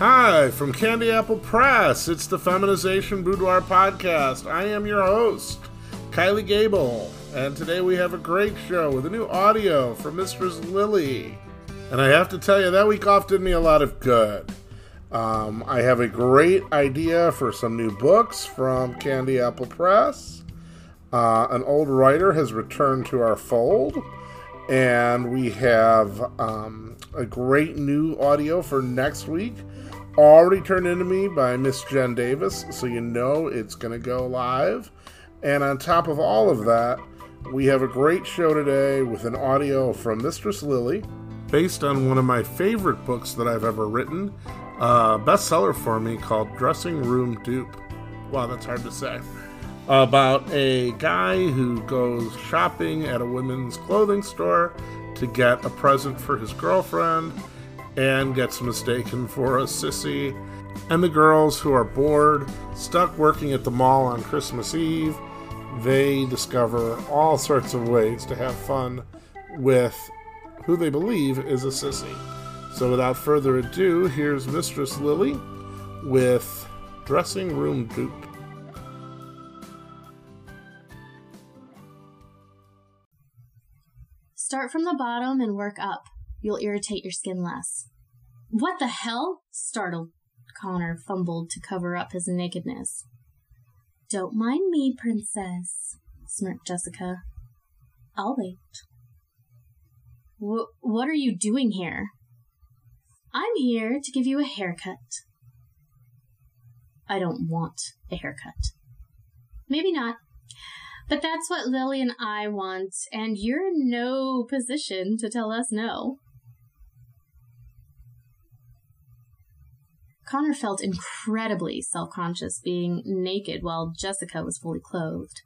Hi, from Candy Apple Press. It's the Feminization Boudoir Podcast. I am your host, Kylie Gable, and today we have a great show with a new audio from Mistress Lily. And I have to tell you, that week off did me a lot of good. Um, I have a great idea for some new books from Candy Apple Press. Uh, an old writer has returned to our fold, and we have um, a great new audio for next week already turned into me by Miss Jen Davis, so you know it's going to go live. And on top of all of that, we have a great show today with an audio from Mistress Lily, based on one of my favorite books that I've ever written, a bestseller for me called Dressing Room Dupe. Wow, that's hard to say. About a guy who goes shopping at a women's clothing store to get a present for his girlfriend and gets mistaken for a sissy. And the girls who are bored, stuck working at the mall on Christmas Eve, they discover all sorts of ways to have fun with who they believe is a sissy. So without further ado, here's Mistress Lily with Dressing Room Dupe. Start from the bottom and work up. You'll irritate your skin less. What the hell? Startled, Connor fumbled to cover up his nakedness. Don't mind me, princess, smirked Jessica. I'll wait. What are you doing here? I'm here to give you a haircut. I don't want a haircut. Maybe not. But that's what Lily and I want, and you're in no position to tell us no. Connor felt incredibly self conscious being naked while Jessica was fully clothed.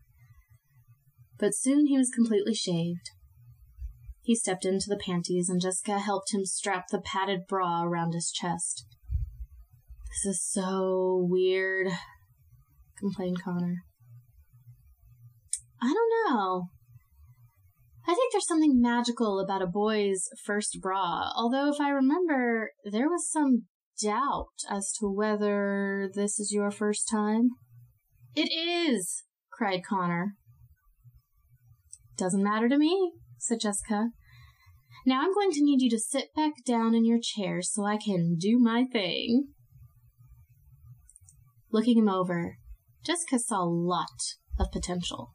But soon he was completely shaved. He stepped into the panties and Jessica helped him strap the padded bra around his chest. This is so weird, complained Connor. I don't know. I think there's something magical about a boy's first bra, although if I remember, there was some doubt as to whether this is your first time? It is, cried Connor. Doesn't matter to me, said Jessica. Now I'm going to need you to sit back down in your chair so I can do my thing. Looking him over, Jessica saw a lot of potential.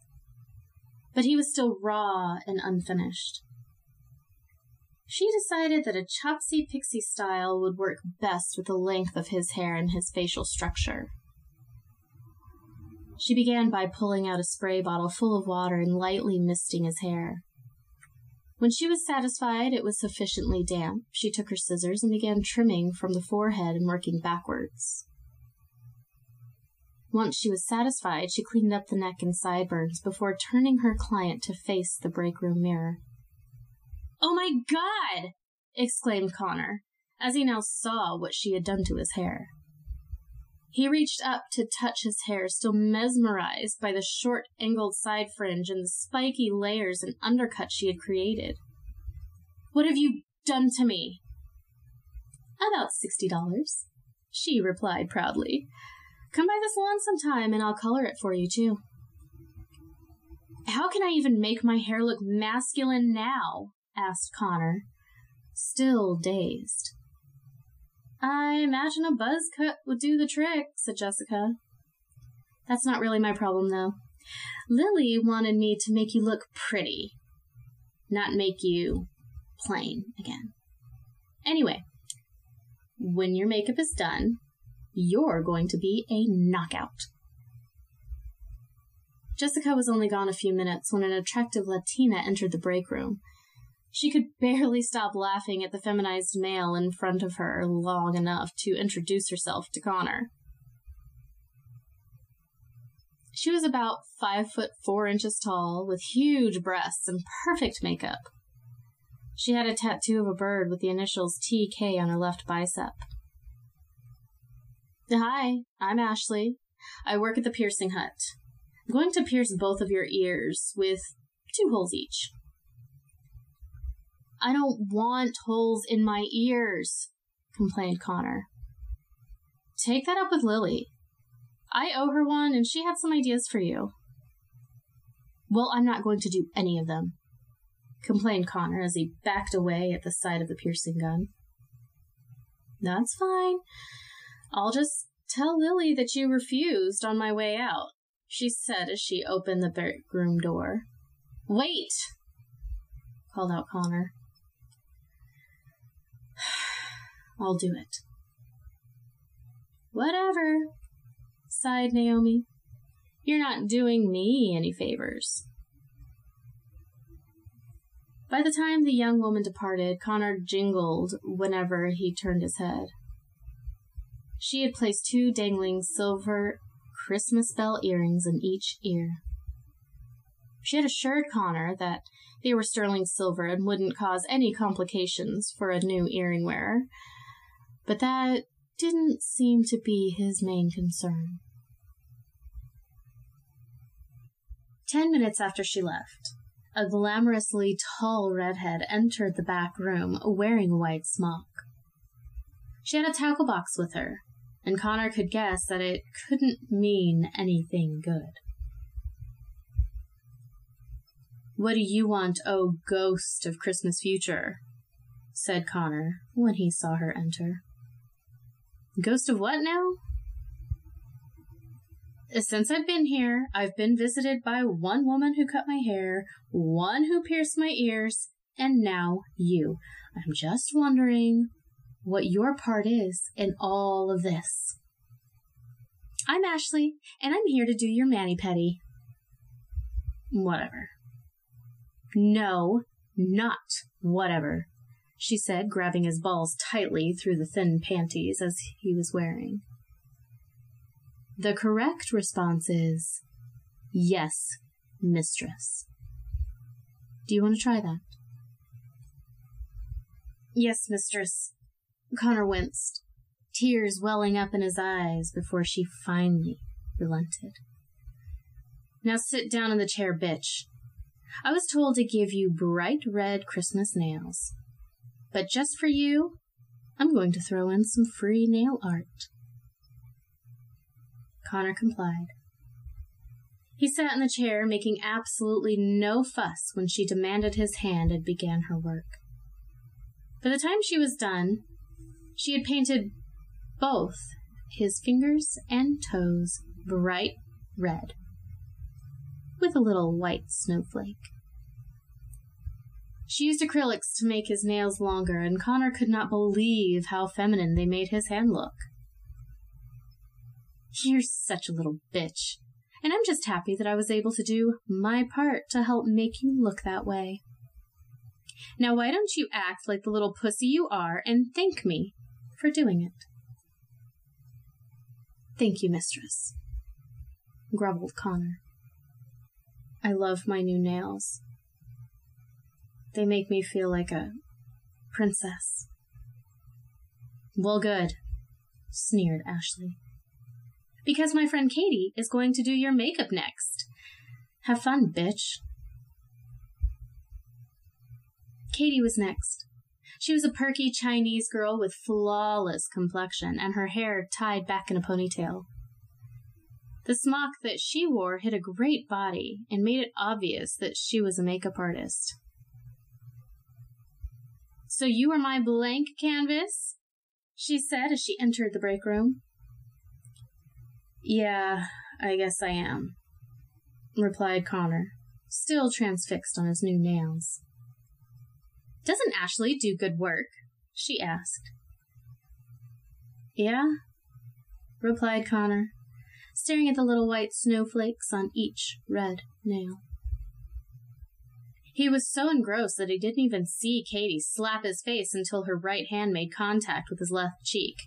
But he was still raw and unfinished. She decided that a chopsy pixie style would work best with the length of his hair and his facial structure. She began by pulling out a spray bottle full of water and lightly misting his hair. When she was satisfied it was sufficiently damp, she took her scissors and began trimming from the forehead and working backwards. Once she was satisfied, she cleaned up the neck and sideburns before turning her client to face the break room mirror. Oh my god! exclaimed Connor, as he now saw what she had done to his hair. He reached up to touch his hair, still mesmerized by the short, angled side fringe and the spiky layers and undercut she had created. What have you done to me? About sixty dollars, she replied proudly. Come by the salon sometime and I'll color it for you, too. How can I even make my hair look masculine now? Asked Connor, still dazed. I imagine a buzz cut would do the trick, said Jessica. That's not really my problem, though. Lily wanted me to make you look pretty, not make you plain again. Anyway, when your makeup is done, you're going to be a knockout. Jessica was only gone a few minutes when an attractive Latina entered the break room. She could barely stop laughing at the feminized male in front of her long enough to introduce herself to Connor. She was about five foot four inches tall, with huge breasts and perfect makeup. She had a tattoo of a bird with the initials TK on her left bicep. Hi, I'm Ashley. I work at the piercing hut. I'm going to pierce both of your ears with two holes each. I don't want holes in my ears, complained Connor. Take that up with Lily. I owe her one, and she had some ideas for you. Well, I'm not going to do any of them, complained Connor as he backed away at the sight of the piercing gun. That's fine. I'll just tell Lily that you refused on my way out, she said as she opened the bedroom door. Wait! called out Connor. I'll do it. Whatever, sighed Naomi. You're not doing me any favors. By the time the young woman departed, Connor jingled whenever he turned his head. She had placed two dangling silver Christmas bell earrings in each ear. She had assured Connor that they were sterling silver and wouldn't cause any complications for a new earring wearer, but that didn't seem to be his main concern. Ten minutes after she left, a glamorously tall redhead entered the back room wearing a white smock. She had a tackle box with her, and Connor could guess that it couldn't mean anything good. What do you want, oh ghost of Christmas future? said Connor when he saw her enter. Ghost of what now? Since I've been here, I've been visited by one woman who cut my hair, one who pierced my ears, and now you. I'm just wondering what your part is in all of this. I'm Ashley, and I'm here to do your mani pedi. Whatever. No, not whatever, she said, grabbing his balls tightly through the thin panties as he was wearing. The correct response is yes, mistress. Do you want to try that? Yes, mistress. Connor winced, tears welling up in his eyes before she finally relented. Now sit down in the chair, bitch. I was told to give you bright red Christmas nails. But just for you, I'm going to throw in some free nail art. Connor complied. He sat in the chair, making absolutely no fuss when she demanded his hand and began her work. By the time she was done, she had painted both his fingers and toes bright red, with a little white snowflake. She used acrylics to make his nails longer, and Connor could not believe how feminine they made his hand look. You're such a little bitch. And I'm just happy that I was able to do my part to help make you look that way. Now, why don't you act like the little pussy you are and thank me for doing it? Thank you, mistress, grumbled Connor. I love my new nails. They make me feel like a princess. Well, good, sneered Ashley because my friend Katie is going to do your makeup next. Have fun, bitch. Katie was next. She was a perky Chinese girl with flawless complexion and her hair tied back in a ponytail. The smock that she wore hid a great body and made it obvious that she was a makeup artist. So you are my blank canvas? she said as she entered the break room. Yeah, I guess I am, replied Connor, still transfixed on his new nails. Doesn't Ashley do good work? she asked. Yeah, replied Connor, staring at the little white snowflakes on each red nail. He was so engrossed that he didn't even see Katie slap his face until her right hand made contact with his left cheek,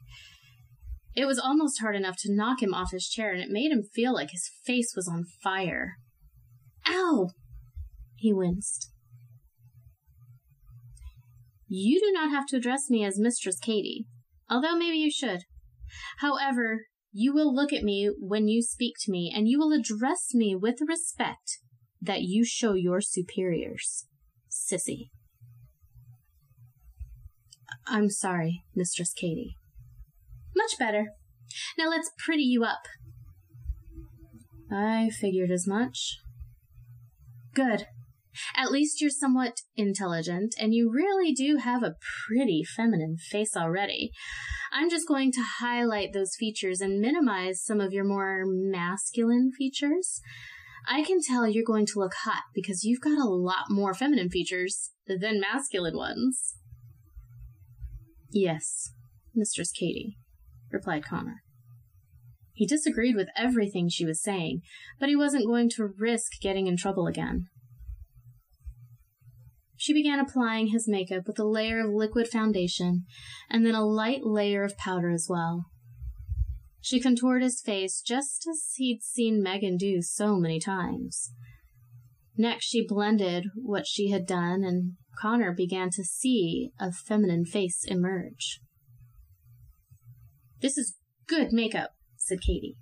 it was almost hard enough to knock him off his chair, and it made him feel like his face was on fire. Ow! He winced. You do not have to address me as Mistress Katie, although maybe you should. However, you will look at me when you speak to me, and you will address me with respect that you show your superiors. Sissy. I'm sorry, Mistress Katie. Much better. Now let's pretty you up. I figured as much. Good. At least you're somewhat intelligent, and you really do have a pretty feminine face already. I'm just going to highlight those features and minimize some of your more masculine features. I can tell you're going to look hot because you've got a lot more feminine features than masculine ones. Yes, Mistress Katie, replied Connor. He disagreed with everything she was saying, but he wasn't going to risk getting in trouble again. She began applying his makeup with a layer of liquid foundation and then a light layer of powder as well. She contoured his face just as he'd seen Megan do so many times. Next, she blended what she had done, and Connor began to see a feminine face emerge. This is good makeup, said Katie.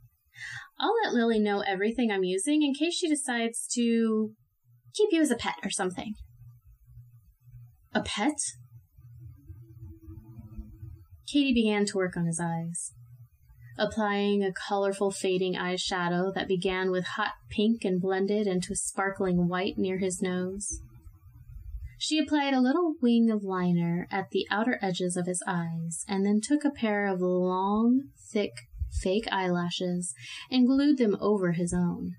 I'll let Lily know everything I'm using in case she decides to keep you as a pet or something. A pet? Katie began to work on his eyes, applying a colorful fading eyeshadow that began with hot pink and blended into a sparkling white near his nose. She applied a little wing of liner at the outer edges of his eyes and then took a pair of long, thick, fake eyelashes and glued them over his own.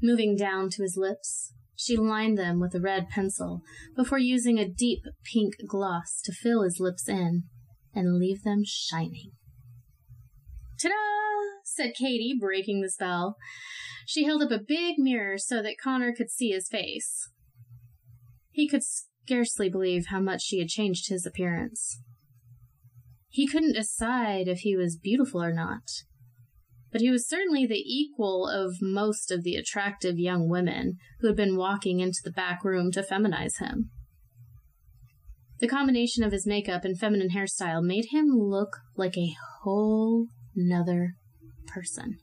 Moving down to his lips, she lined them with a red pencil before using a deep pink gloss to fill his lips in and leave them shining. Ta da! said Katie, breaking the spell. She held up a big mirror so that Connor could see his face. He could scarcely believe how much she had changed his appearance. He couldn't decide if he was beautiful or not but he was certainly the equal of most of the attractive young women who had been walking into the back room to feminize him. The combination of his makeup and feminine hairstyle made him look like a whole nother person.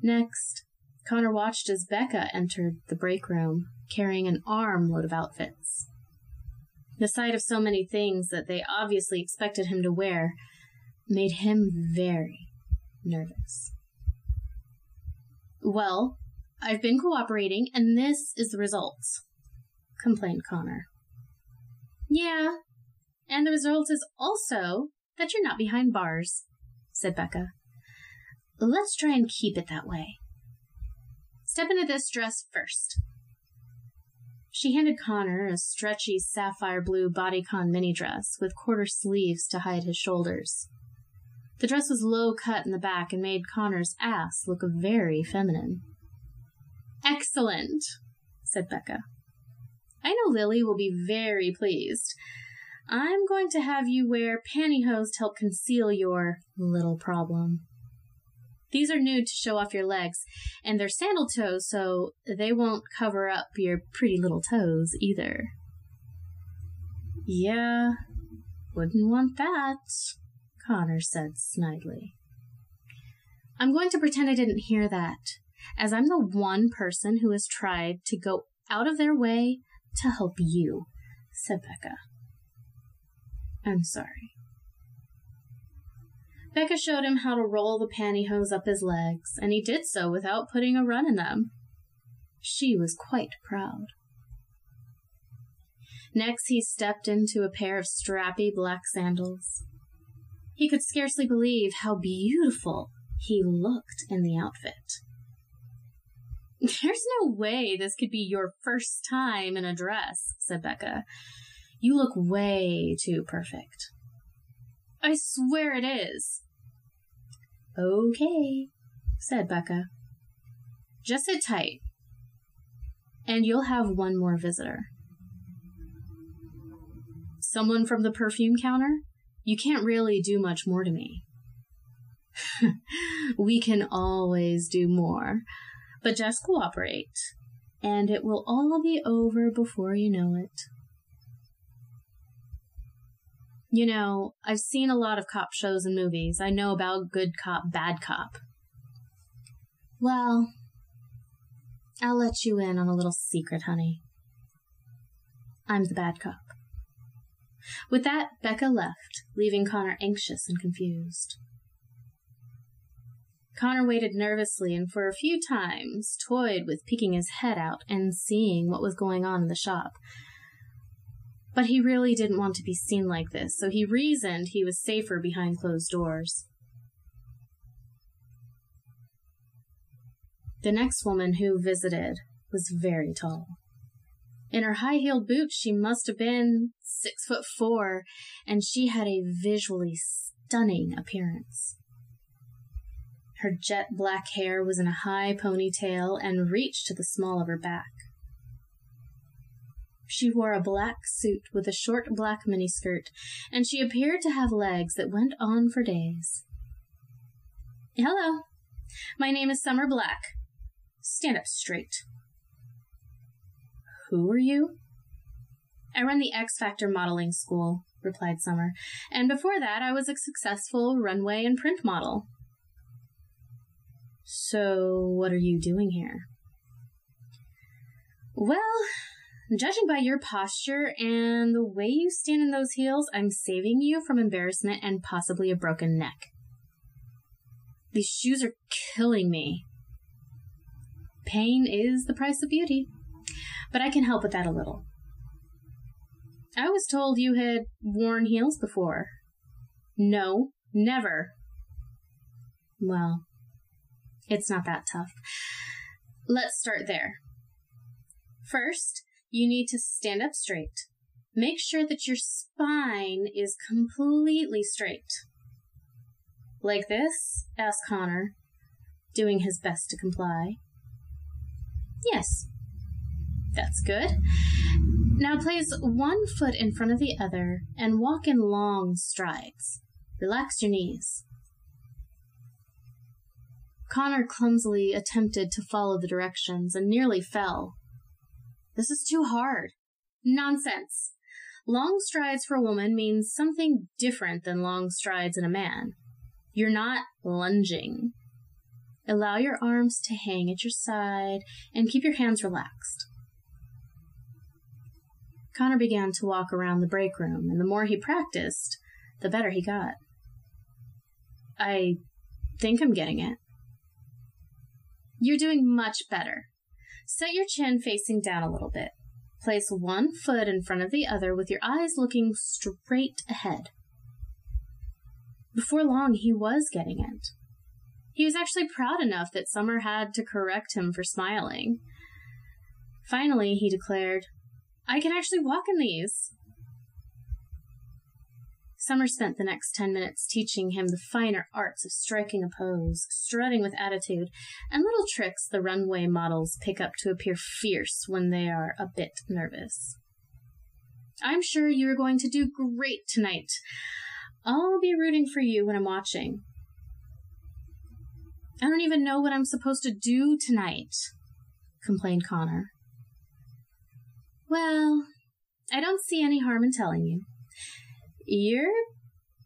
Next, Connor watched as Becca entered the break room, carrying an armload of outfits. The sight of so many things that they obviously expected him to wear made him very nervous. Well, I've been cooperating, and this is the result, complained Connor. Yeah, and the result is also that you're not behind bars, said Becca. Let's try and keep it that way. Step into this dress first. She handed Connor a stretchy sapphire blue bodycon mini dress with quarter sleeves to hide his shoulders. The dress was low cut in the back and made Connor's ass look very feminine. Excellent, said Becca. I know Lily will be very pleased. I'm going to have you wear pantyhose to help conceal your little problem. These are nude to show off your legs, and they're sandal toes, so they won't cover up your pretty little toes either. Yeah, wouldn't want that. Connor said snidely. I'm going to pretend I didn't hear that, as I'm the one person who has tried to go out of their way to help you, said Becca. I'm sorry. Becca showed him how to roll the pantyhose up his legs, and he did so without putting a run in them. She was quite proud. Next, he stepped into a pair of strappy black sandals. He could scarcely believe how beautiful he looked in the outfit. There's no way this could be your first time in a dress, said Becca. You look way too perfect. I swear it is. Okay, said Becca. Just sit tight, and you'll have one more visitor. Someone from the perfume counter? You can't really do much more to me. we can always do more, but just cooperate, and it will all be over before you know it. You know, I've seen a lot of cop shows and movies. I know about good cop, bad cop. Well, I'll let you in on a little secret, honey. I'm the bad cop. With that, Becca left, leaving Connor anxious and confused. Connor waited nervously and for a few times toyed with peeking his head out and seeing what was going on in the shop. But he really didn't want to be seen like this, so he reasoned he was safer behind closed doors. The next woman who visited was very tall. In her high heeled boots, she must have been six foot four, and she had a visually stunning appearance. Her jet black hair was in a high ponytail and reached to the small of her back. She wore a black suit with a short black miniskirt, and she appeared to have legs that went on for days. Hello, my name is Summer Black. Stand up straight. Who are you? I run the X Factor modeling school, replied Summer, and before that I was a successful runway and print model. So, what are you doing here? Well, judging by your posture and the way you stand in those heels, I'm saving you from embarrassment and possibly a broken neck. These shoes are killing me. Pain is the price of beauty, but I can help with that a little. I was told you had worn heels before. No, never. Well, it's not that tough. Let's start there. First, you need to stand up straight. Make sure that your spine is completely straight. Like this? asked Connor, doing his best to comply. Yes. That's good. Now place one foot in front of the other and walk in long strides. Relax your knees. Connor clumsily attempted to follow the directions and nearly fell. This is too hard. Nonsense. Long strides for a woman means something different than long strides in a man. You're not lunging. Allow your arms to hang at your side and keep your hands relaxed. Connor began to walk around the break room, and the more he practiced, the better he got. I think I'm getting it. You're doing much better. Set your chin facing down a little bit. Place one foot in front of the other with your eyes looking straight ahead. Before long, he was getting it. He was actually proud enough that Summer had to correct him for smiling. Finally, he declared, I can actually walk in these. Summer spent the next ten minutes teaching him the finer arts of striking a pose, strutting with attitude, and little tricks the runway models pick up to appear fierce when they are a bit nervous. I'm sure you're going to do great tonight. I'll be rooting for you when I'm watching. I don't even know what I'm supposed to do tonight, complained Connor. Well, I don't see any harm in telling you. You're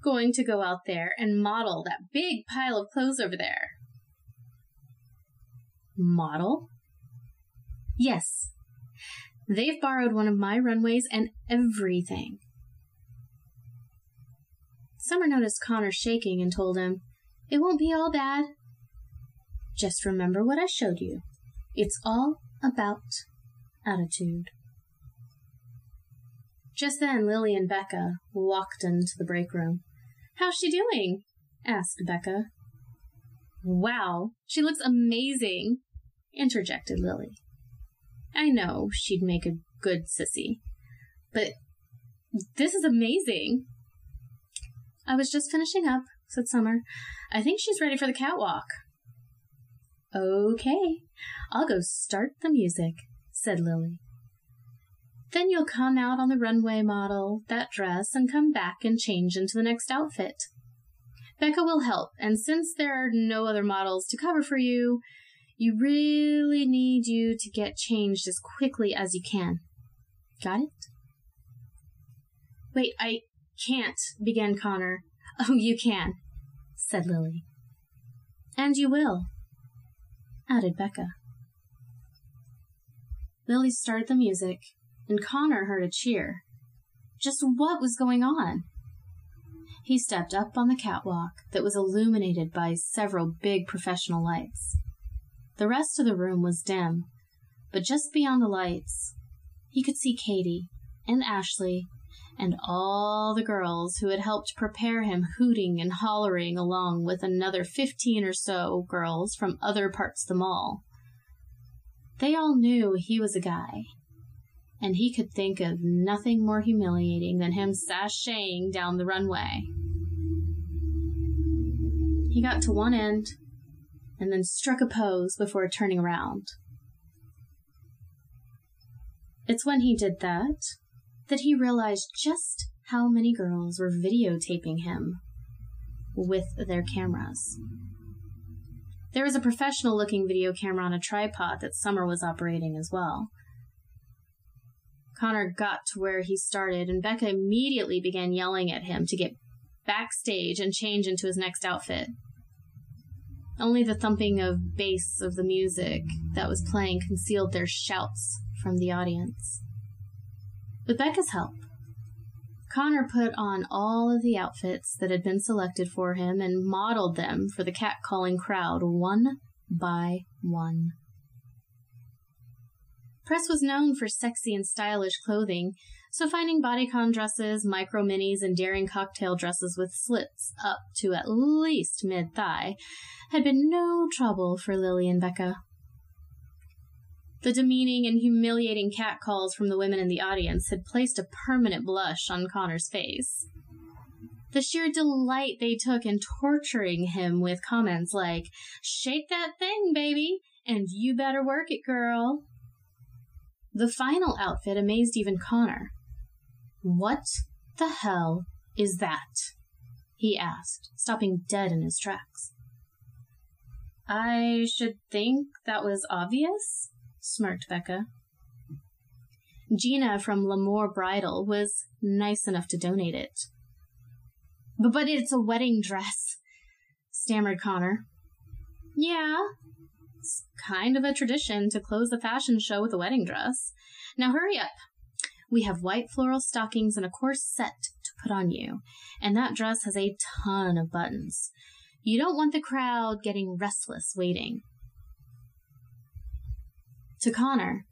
going to go out there and model that big pile of clothes over there. Model? Yes. They've borrowed one of my runways and everything. Summer noticed Connor shaking and told him, It won't be all bad. Just remember what I showed you. It's all about attitude. Just then, Lily and Becca walked into the break room. How's she doing? asked Becca. Wow, she looks amazing, interjected Lily. I know she'd make a good sissy, but this is amazing. I was just finishing up, said Summer. I think she's ready for the catwalk. Okay, I'll go start the music, said Lily. Then you'll come out on the runway model, that dress, and come back and change into the next outfit. Becca will help, and since there are no other models to cover for you, you really need you to get changed as quickly as you can. Got it? Wait, I can't, began Connor. Oh, you can, said Lily. And you will, added Becca. Lily started the music, and Connor heard a cheer. Just what was going on? He stepped up on the catwalk that was illuminated by several big professional lights. The rest of the room was dim, but just beyond the lights, he could see Katie and Ashley and all the girls who had helped prepare him hooting and hollering along with another fifteen or so girls from other parts of the mall. They all knew he was a guy, and he could think of nothing more humiliating than him sashaying down the runway. He got to one end and then struck a pose before turning around. It's when he did that that he realized just how many girls were videotaping him with their cameras. There was a professional looking video camera on a tripod that Summer was operating as well. Connor got to where he started, and Becca immediately began yelling at him to get backstage and change into his next outfit. Only the thumping of bass of the music that was playing concealed their shouts from the audience. With Becca's help, Connor put on all of the outfits that had been selected for him and modeled them for the catcalling crowd one by one. Press was known for sexy and stylish clothing, so finding bodycon dresses, micro minis, and daring cocktail dresses with slits up to at least mid thigh had been no trouble for Lily and Becca. The demeaning and humiliating catcalls from the women in the audience had placed a permanent blush on Connor's face. The sheer delight they took in torturing him with comments like, Shake that thing, baby, and you better work it, girl. The final outfit amazed even Connor. What the hell is that? he asked, stopping dead in his tracks. I should think that was obvious, smirked Becca. Gina from L'Amour Bridal was nice enough to donate it. But, but it's a wedding dress, stammered Connor. Yeah, it's kind of a tradition to close the fashion show with a wedding dress. Now hurry up. We have white floral stockings and a corset to put on you, and that dress has a ton of buttons. You don't want the crowd getting restless waiting. To Connor,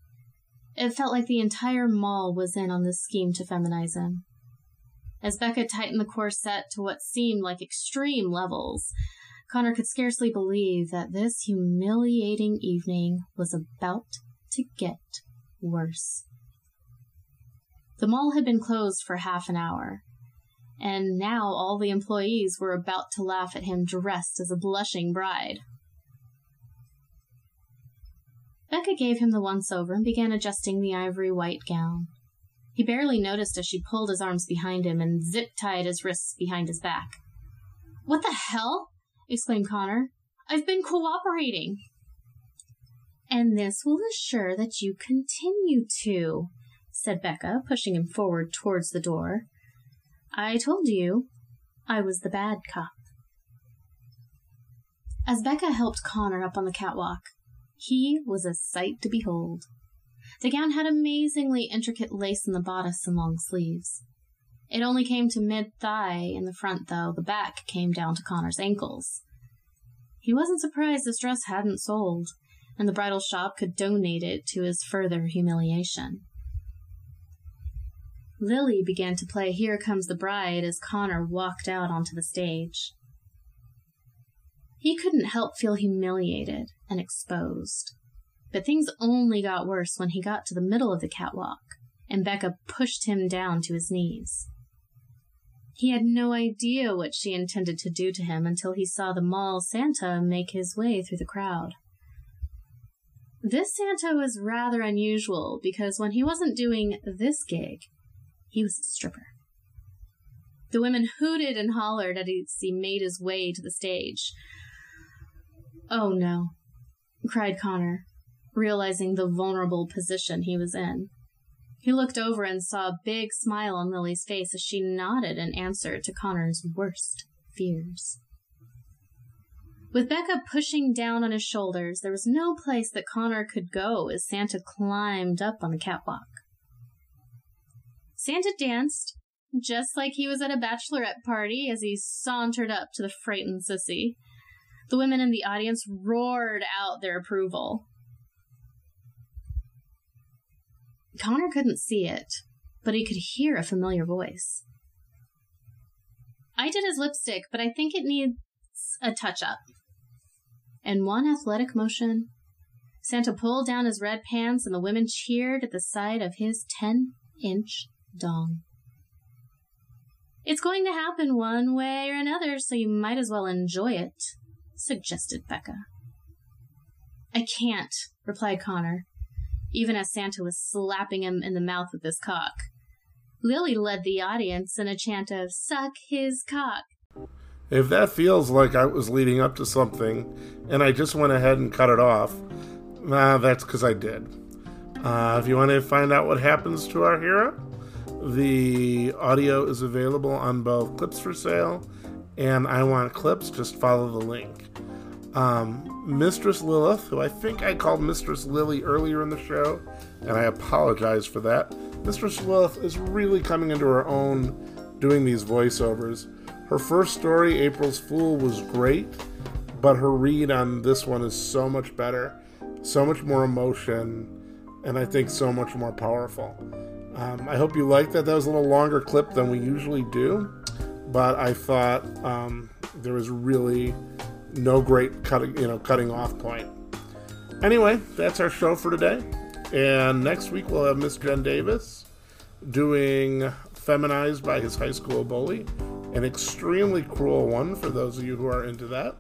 it felt like the entire mall was in on this scheme to feminize him. As Becca tightened the corset to what seemed like extreme levels, Connor could scarcely believe that this humiliating evening was about to get worse. The mall had been closed for half an hour, and now all the employees were about to laugh at him dressed as a blushing bride. Becca gave him the once over and began adjusting the ivory white gown. He barely noticed as she pulled his arms behind him and zip tied his wrists behind his back. What the hell? Exclaimed Connor. I've been cooperating. And this will assure that you continue to, said Becca, pushing him forward towards the door. I told you I was the bad cop. As Becca helped Connor up on the catwalk, he was a sight to behold. The gown had amazingly intricate lace in the bodice and long sleeves. It only came to mid thigh in the front, though the back came down to Connor's ankles. He wasn't surprised this dress hadn't sold, and the bridal shop could donate it to his further humiliation. Lily began to play Here Comes the Bride as Connor walked out onto the stage. He couldn't help feel humiliated and exposed. But things only got worse when he got to the middle of the catwalk and Becca pushed him down to his knees. He had no idea what she intended to do to him until he saw the mall Santa make his way through the crowd. This Santa was rather unusual because when he wasn't doing this gig, he was a stripper. The women hooted and hollered as he made his way to the stage, Oh no, cried Connor, realizing the vulnerable position he was in. He looked over and saw a big smile on Lily's face as she nodded in answer to Connor's worst fears. With Becca pushing down on his shoulders, there was no place that Connor could go as Santa climbed up on the catwalk. Santa danced, just like he was at a bachelorette party as he sauntered up to the frightened sissy. The women in the audience roared out their approval. Connor couldn't see it, but he could hear a familiar voice. I did his lipstick, but I think it needs a touch up. In one athletic motion, Santa pulled down his red pants and the women cheered at the sight of his 10 inch dong. It's going to happen one way or another, so you might as well enjoy it, suggested Becca. I can't, replied Connor, even as Santa was slapping him in the mouth with his cock. Lily led the audience in a chant of Suck his cock. If that feels like I was leading up to something and I just went ahead and cut it off, nah, that's because I did. Uh, if you want to find out what happens to our hero, the audio is available on both Clips for Sale and I Want Clips. Just follow the link. Um, Mistress Lilith, who I think I called Mistress Lily earlier in the show, and I apologize for that. Mistress Lilith is really coming into her own doing these voiceovers. Her first story, April's Fool, was great, but her read on this one is so much better, so much more emotion, and I think so much more powerful. Um, I hope you liked that. That was a little longer clip than we usually do, but I thought um, there was really no great cutting, you know, cutting off point. Anyway, that's our show for today, and next week we'll have Miss Jen Davis doing "Feminized" by his high school bully, an extremely cruel one for those of you who are into that.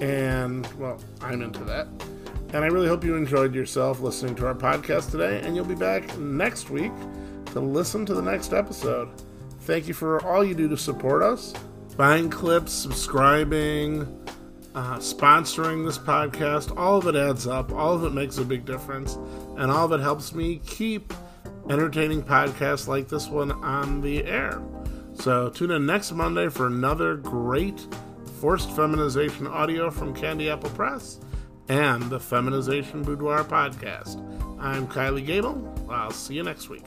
And well, I'm into that. And I really hope you enjoyed yourself listening to our podcast today, and you'll be back next week to listen to the next episode. Thank you for all you do to support us. Buying clips, subscribing, uh, sponsoring this podcast, all of it adds up. All of it makes a big difference. And all of it helps me keep entertaining podcasts like this one on the air. So tune in next Monday for another great forced feminization audio from Candy Apple Press and the Feminization Boudoir podcast. I'm Kylie Gable. I'll see you next week.